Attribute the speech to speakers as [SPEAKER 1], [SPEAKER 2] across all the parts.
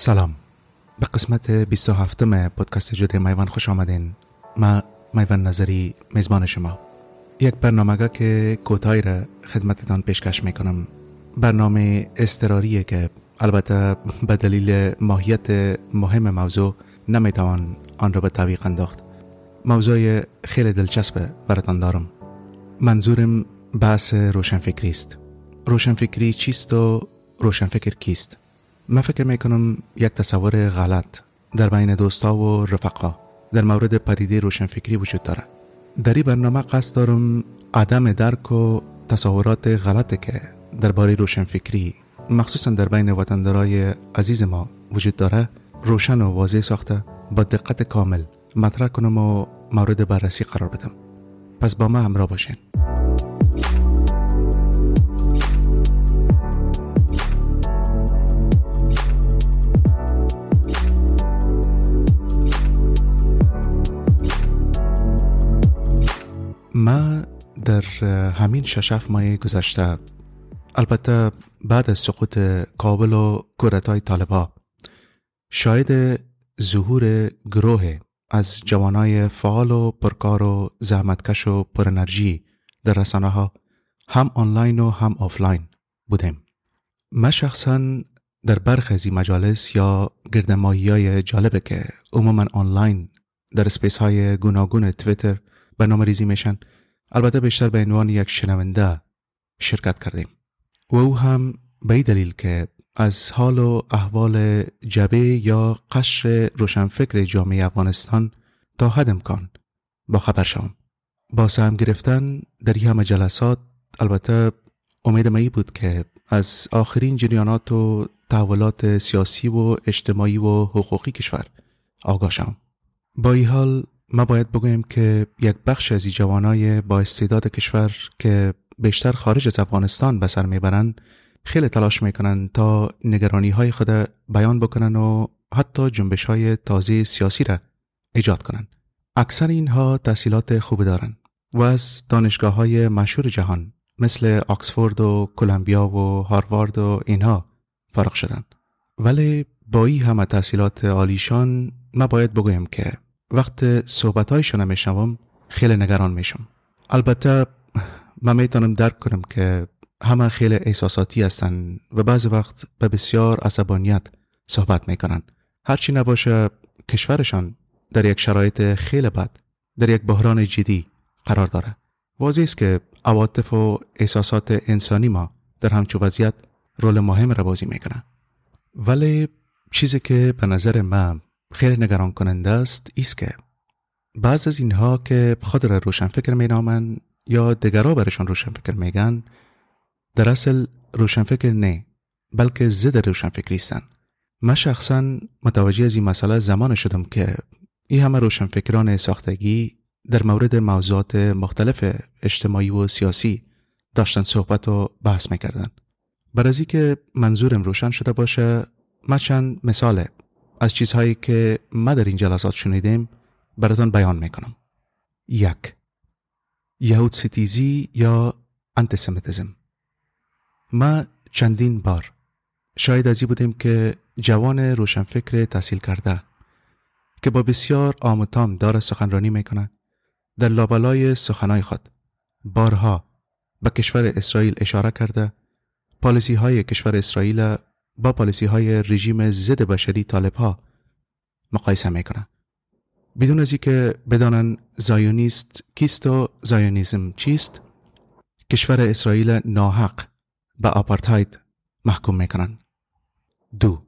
[SPEAKER 1] سلام. به قسمت 27 پادکست جده میوان خوش آمدین. ما میوان نظری میزبان شما. یک برنامه که کوتاهی را خدمتتان پیشکش می‌کنم. برنامه استراریه که البته به دلیل ماهیت مهم موضوع نمی‌توان آن را به طویق انداخت. موضوع خیلی دلچسبه براتان دارم. منظورم بحث روشنفکری است. روشنفکری چیست و روشنفکر کیست؟ من فکر می‌کنم یک تصور غلط در بین دوستا و رفقا در مورد پدیده روشنفکری وجود داره. در این برنامه قصد دارم عدم درک و تصورات غلطه که درباره روشنفکری مخصوصا در بین وطندارای عزیز ما وجود داره روشن و واضح ساخته با دقت کامل مطرح کنم و مورد بررسی قرار بدم. پس با ما همراه باشین. ما در همین ششف ماه گذشته البته بعد از سقوط کابل و کورتای طالبا شاید ظهور گروه از جوانای فعال و پرکار و زحمتکش و پر انرژی در رسانه ها هم آنلاین و هم آفلاین بودیم. من شخصا در برخی از مجالس یا گردهمایی های جالبه که عموما آنلاین در Space های گوناگون توییتر برنامه ریزی میشن البته بیشتر به عنوان یک شنونده شرکت کردیم. و او هم به دلیل که از حال و احوال جبهه یا قشر روشنفکر جامعه افغانستان تا حد امکان با خبر شوم. با سهم گرفتن در این همه جلسات البته امید می بود که از آخرین جریانات و تحولات سیاسی و اجتماعی و حقوقی کشور آگاه شوم. با این حال ما باید بگویم که یک بخش از جوانای با استعداد کشور که بیشتر خارج از افغانستان به سر می‌برند خیلی تلاش می‌کنن تا نگرانی های خود بیان بکنن و حتی جنبش های تازه سیاسی را ایجاد کنن اکثر اینها تحصیلات خوب دارن و از دانشگاه های مشهور جهان مثل آکسفورد و کلمبیا و هاروارد و اینها فارغ شدن ولی با این همه تحصیلات عالیشان ما باید بگویم که وقت صحبت هایشون میشنوم خیلی نگران میشم. البته من می‌تونم درک کنم که همه خیلی احساساتی هستن و بعض وقت به بسیار عصبانیت صحبت می‌کنن. هرچی نباشه کشورشان در یک شرایط خیلی بد در یک بحران جدی قرار داره. واضح است که عواطف و احساسات انسانی ما در همچو وضعیت رول مهم را بازی می‌کنه. ولی چیزی که به نظر من خیلی نگران کننده است ایست که بعض از اینها که خود را روشنفکر می نامن یا دگرها برشان روشنفکر میگن در اصل روشنفکر نه بلکه ضد روشنفکری هستند من شخصا متوجه از این مسئله زمان شدم که این همه روشنفکران ساختگی در مورد موضوعات مختلف اجتماعی و سیاسی داشتن صحبت و بحث می‌کردن. بر از که منظورم روشن شده باشه من چند مثاله. از چیزهایی که ما در این جلسات شنیدیم براتون بیان می‌کنم. یک یهود ستیزی یا انتسمیتزم ما چندین بار شاید ازی بودیم که جوان روشنفکر تحصیل کرده که با بسیار آموتام داره سخنرانی می‌کنه در لابلای سخنای خود. بارها به کشور اسرائیل اشاره کرده پالیسی های کشور اسرائیل با پالیسی های رژیم ضد بشری طالب ها مقایسه می‌کنه بدون از که بدانن زایونیست کیست و زایونیزم چیست کشور اسرائیل ناحق به آپارتاید محکوم می‌کنن. دو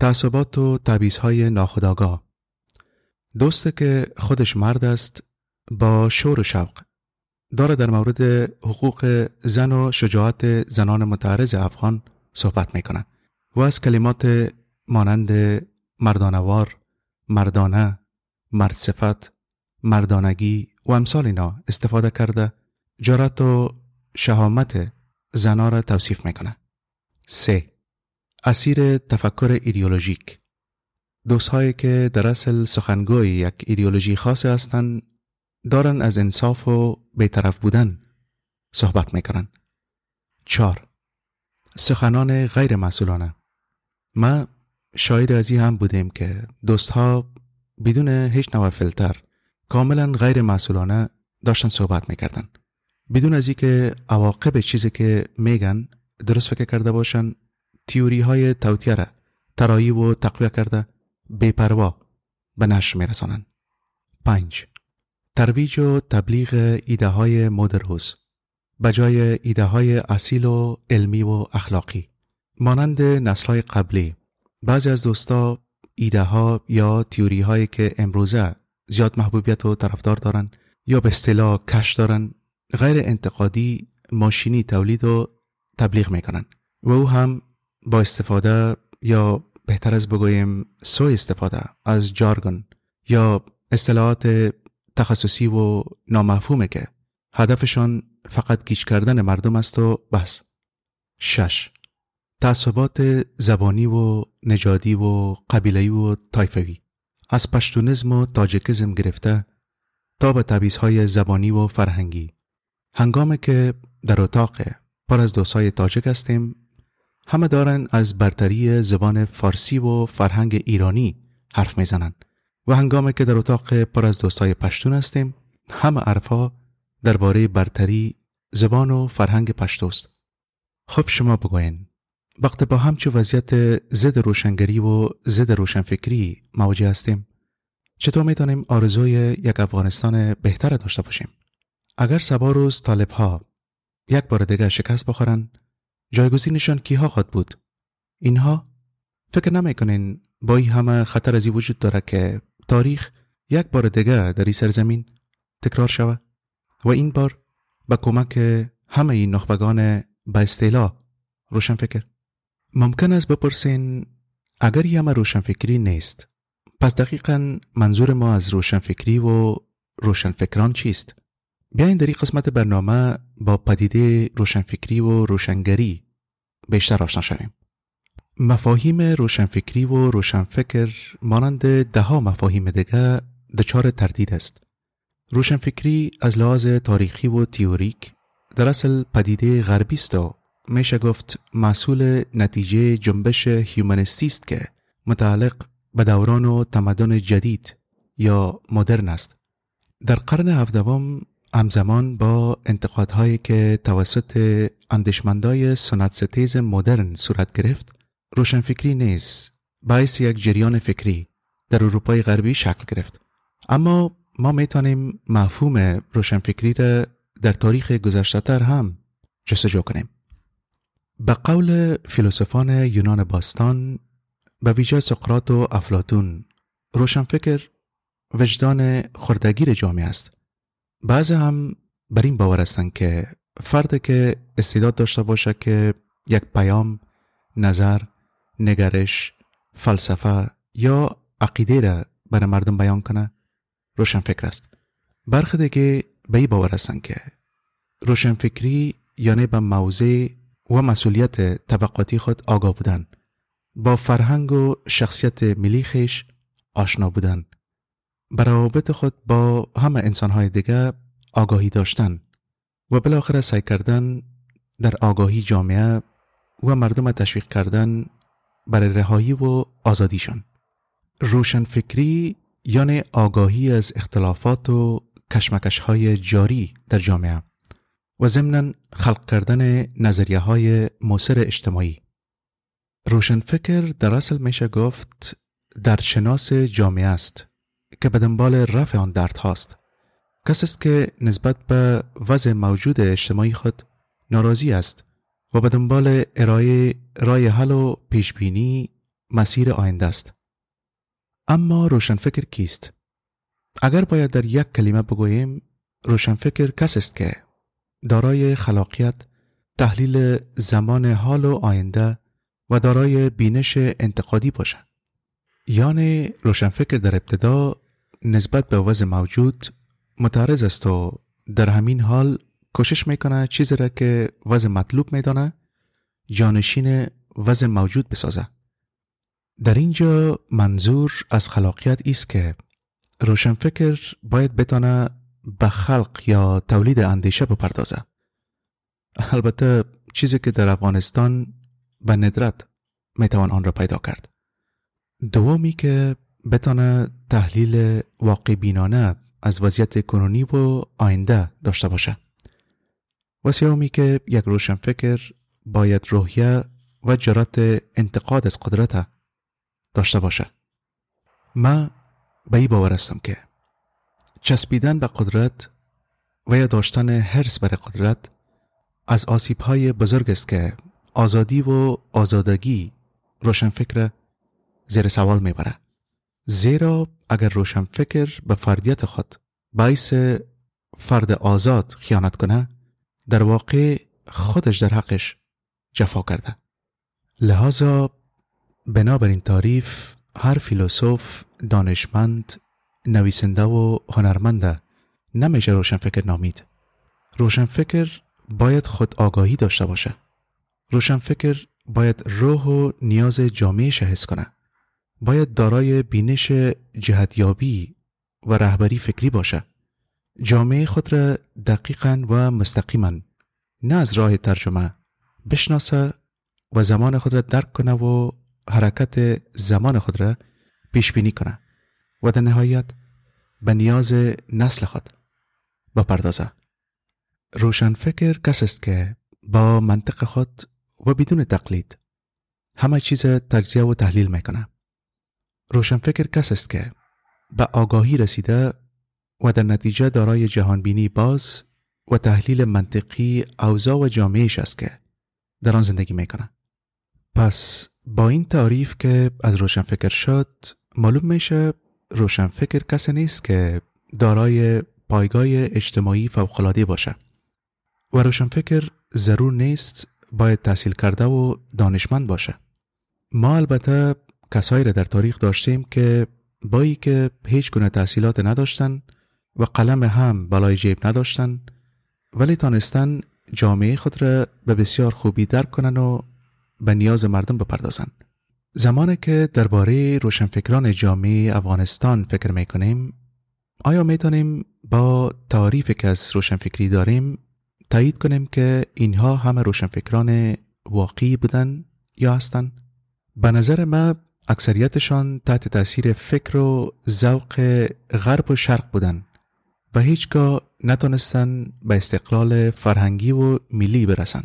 [SPEAKER 1] تعصبات و های ناخداگاه دوست که خودش مرد است با شور و شوق. داره در مورد حقوق زن و شجاعت زنان متعرض افغان صحبت می‌کنه و از کلمات مانند مردانوار، مردانه، مرد صفت، مردانگی و امثال اینا استفاده کرده. جارت و شهامت زنا را توصیف می‌کنه. سه. اسیر تفکر ایدئولوژیک. دوستهایی که در اصل سخنگوی یک ایدئولوژی خاص هستند دارن از انصاف و بیطرف بودن صحبت می‌کنن. چهار. سخنان غیر مسئولانه. ما شاید ازی هم بودیم که دوستها بدون هیچ نوع فیلتر کاملا غیر مسئولانه داشتن صحبت می‌کردن. بدون از که عواقب چیزی که میگن درست فکر کرده باشن تیوری های توتیه را ترایی و تقویه کرده بیپروا به نشر میرسانند. پنج. ترویج و تبلیغ ایده های مدروز به جای ایده های اصیل و علمی و اخلاقی. مانند نسل قبلی بعضی از دوستا ایده ها یا تیوری هایی که امروزه زیاد محبوبیت و طرفدار دارن یا به اصطلاح کش دارن غیر انتقادی ماشینی تولید و تبلیغ می‌کنن و او هم با استفاده یا بهتر از بگویم سو استفاده از جارگن یا اصطلاحات تخصصی و نامفهومه که هدفشان فقط گیج کردن مردم است و بس. شش. تعصبات زبانی و نژادی و قبیلهی و تایفوی از پشتونزم و تاجکزم گرفته تا به تبیزهای زبانی و فرهنگی. هنگامی که در اتاق پر از دوستای تاجک هستیم همه دارن از برتری زبان فارسی و فرهنگ ایرانی حرف می‌زنند و هنگامی که در اتاق پر از دوستای پشتون هستیم همه عرفا درباره برتری زبان و فرهنگ پشتوست. خب شما بگوین وقت با همچه وضعیت زد روشنگری و زد روشنفکری مواجه هستیم. چطور می‌تونیم آرزوی یک افغانستان بهتر داشته باشیم؟ اگر سبا روز طالب ها یک بار دیگه شکست بخورن جایگزینشان کیها خواهد بود؟ اینها فکر نمی‌کنین با این همه خطر ازی وجود داره که تاریخ یک بار دیگه در این سرزمین تکرار شود؟ و این بار به کمک همه این نخبگان به اصطلاح روشنفکر ممکن است بپرسین اگر یه همه روشنفکری نیست پس دقیقا منظور ما از روشنفکری و روشنفکران چیست؟ بیاین در این قسمت برنامه با پدیده روشنفکری و روشنگری بیشتر آشنا شویم. مفاهیم روشنفکری و روشنفکر مانند دهها مفاهیم دیگه دچار تردید است. روشنفکری از لحاظ تاریخی و تیوریک در اصل پدیده غربی است و میشه گفت مسئول نتیجه جنبش هیومنیستی است که متعلق به دوران و تمدن جدید یا مدرن است. در قرن هفدهم همزمان با انتقادهایی که توسط اندشمندای سنت ستیز مدرن صورت گرفت روشنفکری نیز باعث یک جریان فکری در اروپای غربی شکل گرفت اما ما می‌تونیم مفهوم روشنفکری را در تاریخ گذشته هم جستجو کنیم. به قول فیلسوفان یونان باستان به ویژه سقراط و افلاتون روشنفکر وجدان خردگیر جامعه است. بعضی هم بر این باور هستند که فرد که استعداد داشته باشه که یک پیام نظر نگرش فلسفه یا عقیده را برای مردم بیان کنه روشنفکر است. برخی دیگه به این باور هستند که روشنفکری یعنی به موضع و مسئولیت طبقاتی خود آگاه بودن با فرهنگ و شخصیت ملی خیش آشنا بودن. روابط خود با همه انسانهای دیگه آگاهی داشتن و بالاخره سعی کردن در آگاهی جامعه و مردم تشویق کردن برای رهایی و آزادیشان. روشن فکری یعنی آگاهی از اختلافات و کشمکش های جاری در جامعه و ضمنا خلق کردن نظریه های موثر اجتماعی. روشنفکر در اصل میشه گفت در شناس جامعه است که به دنبال رفع آن درد هاست کسی است که نسبت به وضع موجود اجتماعی خود ناراضی است و به دنبال ارائه رای حل و پیشبینی مسیر آینده است. اما روشنفکر کیست؟ اگر باید در یک کلمه بگوییم روشنفکر کس است که دارای خلاقیت تحلیل زمان حال و آینده و دارای بینش انتقادی باشد. یعنی روشنفکر در ابتدا نسبت به وضع موجود متعرض است و در همین حال کوشش می‌کنه چیزی را که وضع مطلوب میدانه جانشین وضع موجود بسازه در اینجا منظور از خلاقیت است که روشنفکر باید بتانه به خلق یا تولید اندیشه بپردازه. البته چیزی که در افغانستان به ندرت می‌توان آن را پیدا کرد. دومی که بتانه تحلیل واقع بینانه از وضعیت کنونی و آینده داشته باشه. و سومی که یک روشن فکر باید روحیه و جرات انتقاد از قدرت داشته باشه. ما به ای باور هستم که چسبیدن به قدرت و یا داشتن حرس بر قدرت از آسیب های بزرگ است که آزادی و آزادگی روشنفکر زیر سوال می‌بره زیرا اگر روشنفکر به فردیت خود باعث فرد آزاد خیانت کنه در واقع خودش در حقش جفا کرده. لحاظا بنابراین تعریف هر فیلسوف دانشمند نویسنده و هنرمنده نمیشه روشنفکر نامید. روشنفکر باید خود آگاهی داشته باشه. روشنفکر باید روح و نیاز جامعهش حس کنه. باید دارای بینش جهتیابی و رهبری فکری باشه. جامعه خود را دقیقا و مستقیما نه از راه ترجمه بشناسه و زمان خود را درک کنه و حرکت زمان خود را پیش بینی کنه و در نهایت به نیاز نسل خود بپردازه. روشنفکر کس است که با منطق خود و بدون تقلید همه چیز تجزیه و تحلیل می‌کنه. روشنفکر کس است که به آگاهی رسیده و در نتیجه دارای جهانبینی باز و تحلیل منطقی اوضاع و جامعهش است که در آن زندگی می‌کنه. پس با این تعریف که از روشنفکر شد معلوم میشه روشنفکر کسی نیست که دارای پایگاه اجتماعی فوقالعاده باشه. و روشنفکر ضرور نیست باید تحصیل کرده و دانشمند باشه. ما البته کسایی را در تاریخ داشتیم که بایی که هیچ گونه تحصیلات نداشتن و قلم هم بالای جیب نداشتن ولی تانستن جامعه خود را به بسیار خوبی درک کنن و به نیاز مردم بپردازن زمانی که درباره روشنفکران جامعه افغانستان فکر می‌کنیم آیا می‌تونیم با تعریفی که از روشنفکری داریم تایید کنیم که اینها همه روشنفکران واقعی بودن یا هستند؟ به نظر ما اکثریتشان تحت تاثیر فکر و ذوق غرب و شرق بودن و هیچگاه نتونستن به استقلال فرهنگی و ملی برسن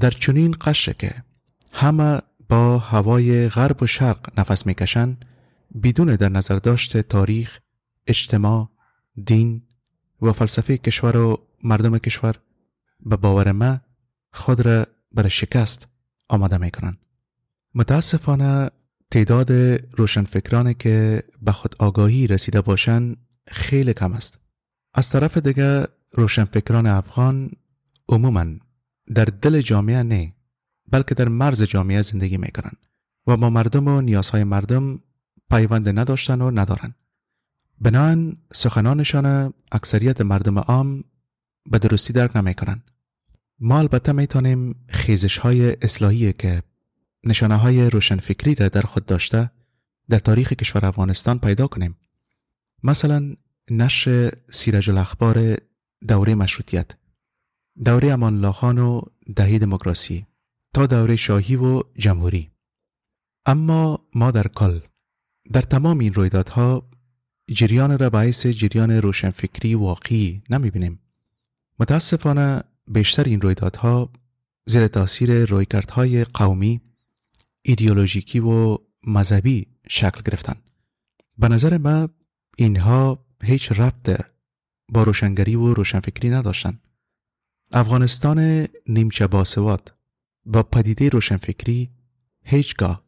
[SPEAKER 1] در چنین قشه که همه با هوای غرب و شرق نفس می‌کشن بدون در نظر داشت تاریخ اجتماع دین و فلسفه کشور و مردم کشور. به باور ما خود را برای شکست آماده می‌کنن متاسفانه تعداد روشنفکرانی که به خود آگاهی رسیده باشند خیلی کم است. از طرف دیگه روشنفکران افغان عموما در دل جامعه نه. بلکه در مرز جامعه زندگی می‌کنن و با مردم و نیازهای مردم پیوند نداشتن و ندارن. بنان سخنانشان اکثریت مردم عام به درستی درک نمی‌کنن. ما البته می‌تونیم خیزش های اصلاحی که نشانه های روشنفکری را در خود داشته در تاریخ کشور افغانستان پیدا کنیم. مثلا نشر سیرج الاخبار دوره مشروطیت دوره امان و دهی دموکراسی. تا دوره شاهی و جمهوری. اما ما در کل در تمام این رویدادها جریان را باعث جریان روشنفکری واقعی نمی بینیم متاسفانه بیشتر این رویدادها زیر تاثیر رویکردهای قومی ایدئولوژیکی و مذهبی شکل گرفتن به نظر ما اینها هیچ ربط با روشنگری و روشنفکری نداشتن افغانستان نیمچه باسواد با پدیده روشنفکری هیچگاه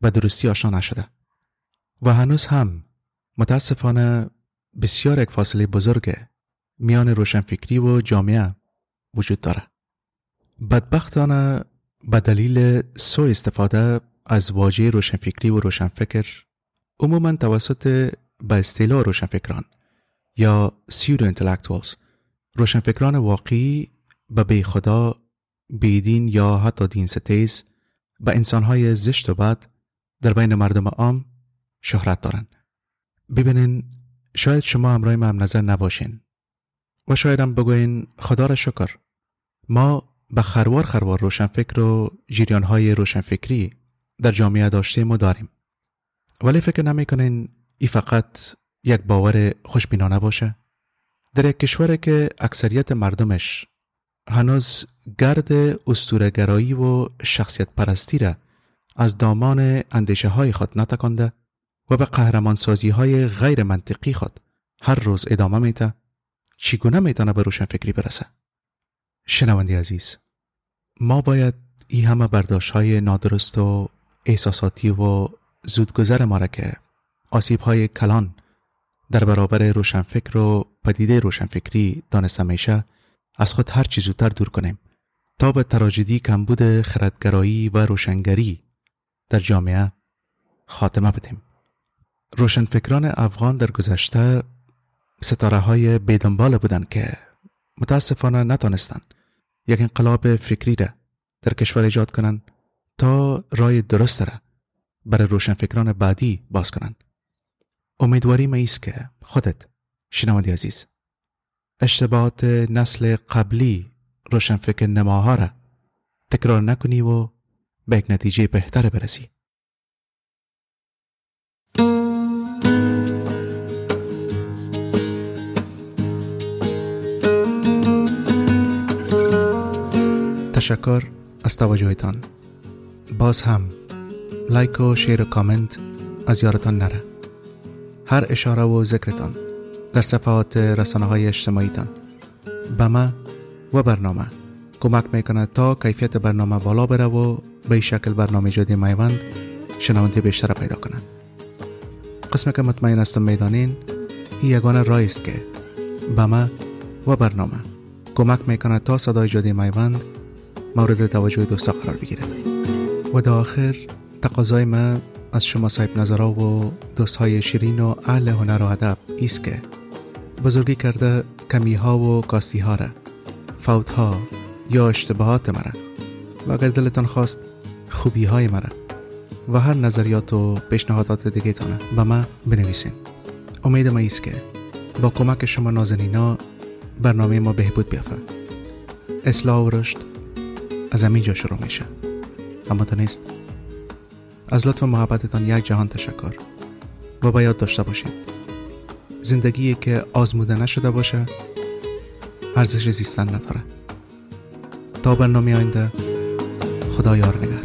[SPEAKER 1] به درستی آشنا نشده. و هنوز هم متاسفانه بسیار یک فاصله بزرگ میان روشنفکری و جامعه وجود داره. بدبختانه به دلیل سو استفاده از واژه روشنفکری و روشنفکر عموما توسط به اصطلاح روشنفکران یا سیودو انتلکتوالز روشنفکران واقعی به بی خدا بیدین یا حتی دین ستیز به انسانهای زشت و بد در بین مردم عام شهرت دارند ببینین شاید شما همراه ما هم نظر نباشین و شاید هم بگوین خدا را شکر. ما به خروار خروار روشنفکر و جریانهای روشنفکری در جامعه داشته و داریم. ولی فکر نمی‌کنین ای فقط یک باور خوشبینانه باشه در یک کشوری که اکثریت مردمش هنوز گرد استورگرایی و شخصیت پرستی را از دامان اندیشه های خود نتکانده و به قهرمان سازی های غیر منطقی خود هر روز ادامه میته چگونه می‌تونه به روشن فکری برسه شنوندی عزیز ما باید این همه برداشت های نادرست و احساساتی و زودگذر ما را که آسیب های کلان در برابر روشنفکر و پدیده روشنفکری دانسته میشه از خود هر چیز زودتر دور کنیم. تا به تراژدی کمبود خردگرایی و روشنگری در جامعه خاتمه بدیم. روشنفکران افغان در گذشته ستاره های بیدنبال بودند که متاسفانه نتانستند یک انقلاب فکری را در کشور ایجاد کنند تا رای درست را برای روشنفکران بعدی باز کنند. امیدواری ما ایست که خودت شنوندی عزیز اشتباهات نسل قبلی روشنفکر نماها را تکرار نکنی و به یک نتیجه بهتر برسی. تشکر از توجهتان. باز هم لایک و شیر و کامنت از یارتان نره. هر اشاره و ذکرتان. در صفحات رسانه های اجتماعیتان. به ما و برنامه. کمک می‌کنه تا کیفیت برنامه بالا بره و به شکل برنامه جدی میوند شنونده بیشتر پیدا کنند. قسم که مطمئن هستم می‌دانین این یگانه رای است که به ما و برنامه. کمک می‌کنه تا صدای جدی میوند مورد توجه دوستا قرار بگیره و در آخر تقاضای من از شما صاحب نظرها و دوست های شیرین و اهل هنر و ادب ایست که بزرگی کرده کمی ها و کاستی ها را. فوت ها یا اشتباهات مرا و اگر دلتان خواست خوبی های مرا و هر نظریات و پیشنهادات دیگه تانه به ما بنویسین. امید ما ایست که با کمک شما نازنینا برنامه ما بهبود بیافه اصلاح و رشد از همینجا شروع میشه. اما نیست از لطف محبتتان یک جهان تشکر. و باید داشته باشید. زندگی که آزموده نشده باشه ارزش زیستن نداره. تا برنامه آینده خدا یار نگهدار.